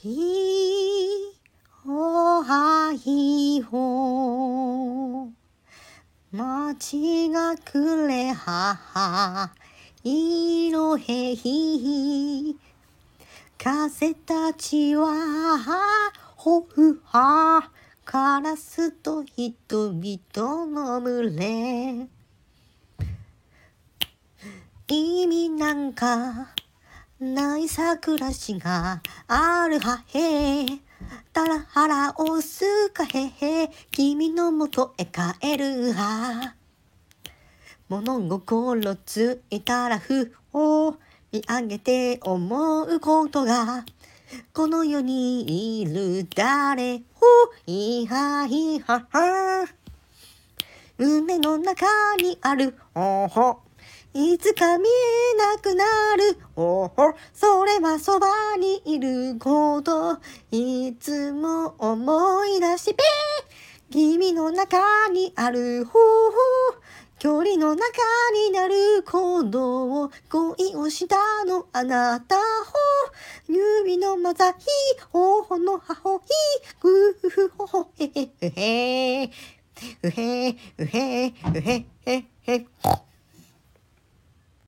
ひおはいほ街がくれははいろへひ風たちはほふはカラスと人々の群れ。意味なんかない桜しがあるはへ。たらはらおすかへへ。君のもとへ帰るは。物心ついたらふを見上げて思うことが。この世にいる誰ほいはいはは。夢の中にあるおほいつか見えなくなる。おほ、それはそばにいること。いつも思い出し、ぺ君の中にあるほほ。距離の中になる行動恋をしたのあなたほ指のまざひほほのはほひ。ぐふふほほ。へへへへうへうへうへ。